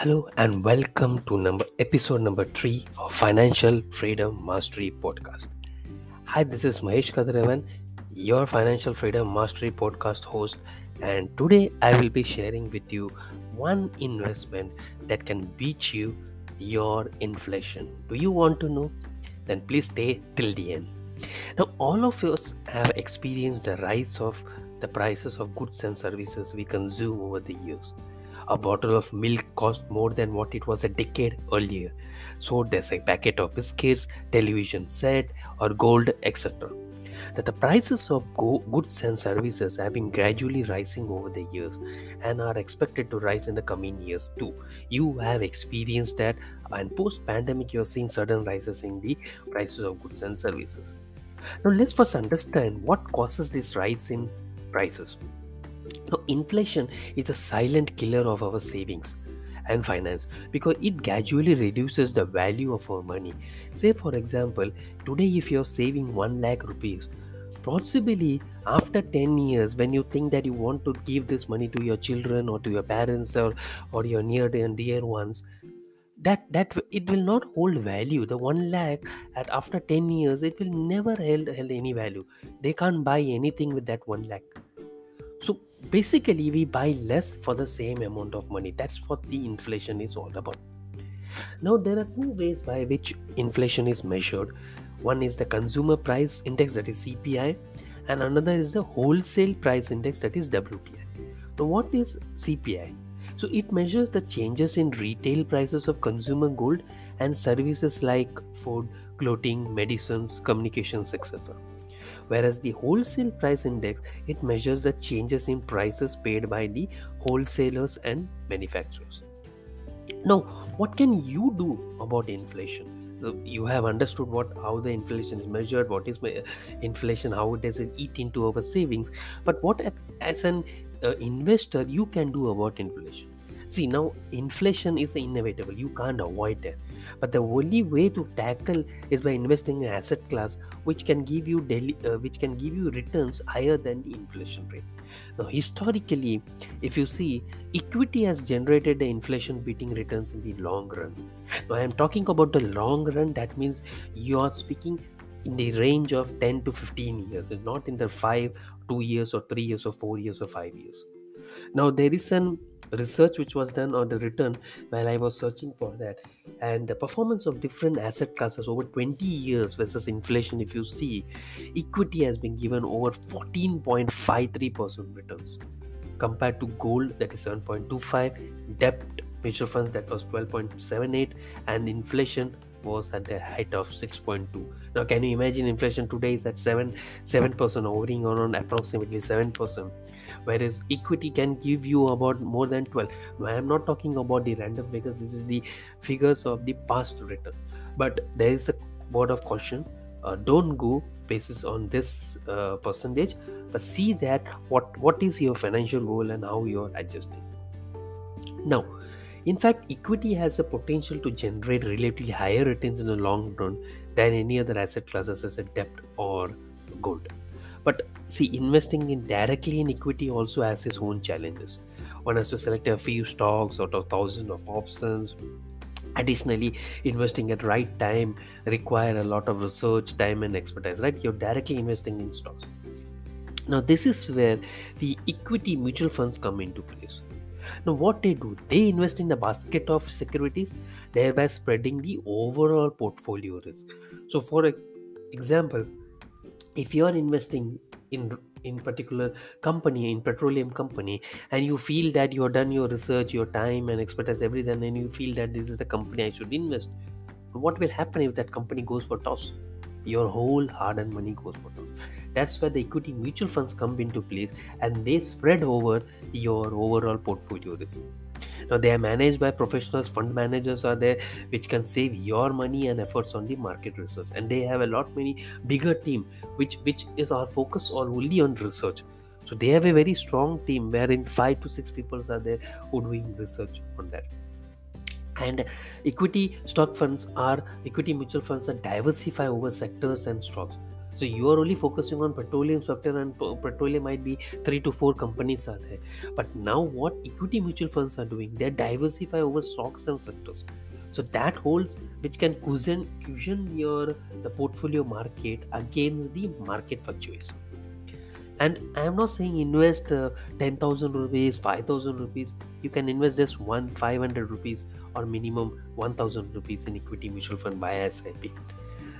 Hello and welcome to number episode number three of Financial Freedom Mastery Podcast. Hi, this is Mahesh Kadrevan, your Financial Freedom Mastery Podcast host, and today I will be sharing with you one investment that can beat you your inflation. Do you want to know? Then please stay till the end. Now, all of us have experienced the rise of the prices of goods and services we consume over the years a bottle of milk cost more than what it was a decade earlier. So does a packet of biscuits, television set, or gold, etc. That the prices of go- goods and services have been gradually rising over the years and are expected to rise in the coming years too. You have experienced that, and post pandemic, you're seeing sudden rises in the prices of goods and services. Now, let's first understand what causes this rise in prices. Now, inflation is a silent killer of our savings and finance because it gradually reduces the value of our money. Say, for example, today if you're saving 1 lakh rupees, possibly after 10 years, when you think that you want to give this money to your children or to your parents or, or your near and dear ones, that that it will not hold value. The 1 lakh at after 10 years it will never held, held any value. They can't buy anything with that 1 lakh so basically, we buy less for the same amount of money. That's what the inflation is all about. Now, there are two ways by which inflation is measured. One is the consumer price index, that is CPI, and another is the wholesale price index, that is WPI. Now, what is CPI? So, it measures the changes in retail prices of consumer good and services like food, clothing, medicines, communications, etc whereas the wholesale price index it measures the changes in prices paid by the wholesalers and manufacturers. Now what can you do about inflation? You have understood what how the inflation is measured what is inflation how does it eat into our savings. But what as an uh, investor you can do about inflation see now inflation is inevitable. You can't avoid it. but the only way to tackle is by investing in asset class which can give you daily uh, which can give you returns higher than the inflation rate. Now historically if you see equity has generated the inflation beating returns in the long run. Now i am talking about the long run. That means you are speaking in the range of 10 to 15 years not in the 5 2 years or 3 years or 4 years or 5 years. Now there is an research which was done on the return while I was searching for that. And the performance of different asset classes over 20 years versus inflation, if you see, equity has been given over 14.53% returns compared to gold that is 7.25, debt mutual funds that was 12.78, and inflation was at the height of 6.2 now can you imagine inflation today is at 7 7% hovering on approximately 7% whereas equity can give you about more than 12 now i am not talking about the random figures this is the figures of the past return but there is a word of caution uh, don't go basis on this uh, percentage but see that what what is your financial goal and how you are adjusting. Now in fact, equity has the potential to generate relatively higher returns in the long run than any other asset classes as a debt or gold. But see, investing in directly in equity also has its own challenges. One has to select a few stocks out of thousands of options. Additionally, investing at the right time require a lot of research, time, and expertise. Right, you're directly investing in stocks. Now, this is where the equity mutual funds come into place now, what they do, they invest in a basket of securities, thereby spreading the overall portfolio risk. So, for example, if you are investing in in particular company in petroleum company and you feel that you have done your research your time and expertise everything and you feel that this is the company i should invest what will happen if that company goes for toss your whole hard-earned money goes for toss that's where the equity mutual funds come into place and they spread over your overall portfolio risk. Now they are managed by professionals fund managers are there which can save your money and efforts on the market research. And they have a lot many bigger team which which is our focus all only on research. So they have a very strong team wherein five to six people are there who doing research on that. And equity stock funds are equity mutual funds are diversify over sectors and stocks so you are only focusing on petroleum sector and petroleum might be three to four companies are there. But now what equity mutual funds are doing they diversify over stocks and sectors. So that holds which can cushion, cushion your the portfolio market against the market fluctuation. And i am not saying invest uh, 10000 rupees 5000 rupees. You can invest just one 500 rupees or minimum 1000 rupees in equity mutual fund via sip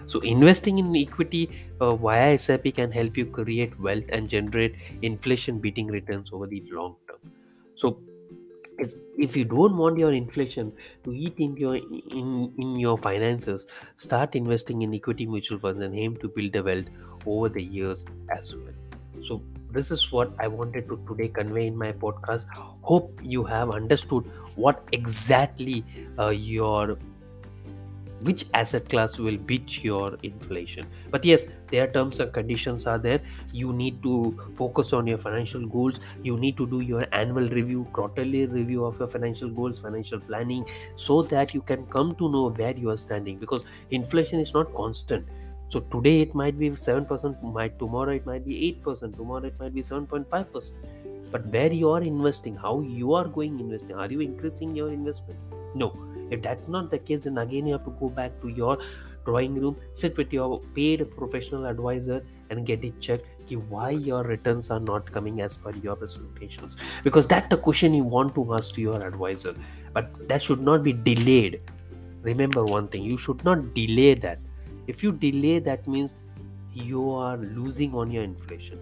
so investing in equity uh, via sip can help you create wealth and generate inflation beating returns over the long term. So if, if you don't want your inflation to eat in your in, in your finances start investing in equity mutual funds and aim to build a wealth over the years as well. So this is what i wanted to today convey in my podcast. Hope you have understood what exactly uh, your which asset class will beat your inflation but yes their terms and conditions are there you need to focus on your financial goals you need to do your annual review quarterly review of your financial goals financial planning so that you can come to know where you are standing because inflation is not constant so today it might be 7%, might tomorrow it might be 8%, tomorrow it might be 7.5%. But where you are investing, how you are going investing, are you increasing your investment? No. If that's not the case, then again you have to go back to your drawing room, sit with your paid professional advisor and get it checked why your returns are not coming as per your expectations. Because that's the question you want to ask to your advisor. But that should not be delayed. Remember one thing, you should not delay that if you delay that means you are losing on your inflation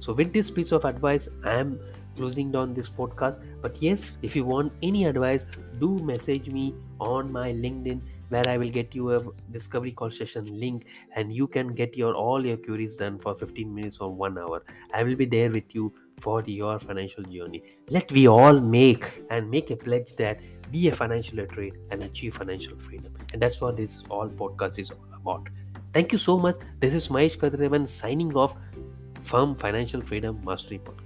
so with this piece of advice i am closing down this podcast but yes if you want any advice do message me on my linkedin where i will get you a discovery call session link and you can get your all your queries done for 15 minutes or 1 hour i will be there with you for your financial journey let we all make and make a pledge that be a financial literate and achieve financial freedom. And that's what this all podcast is all about. Thank you so much. This is Mahesh Kadrevan signing off from Financial Freedom Mastery Podcast.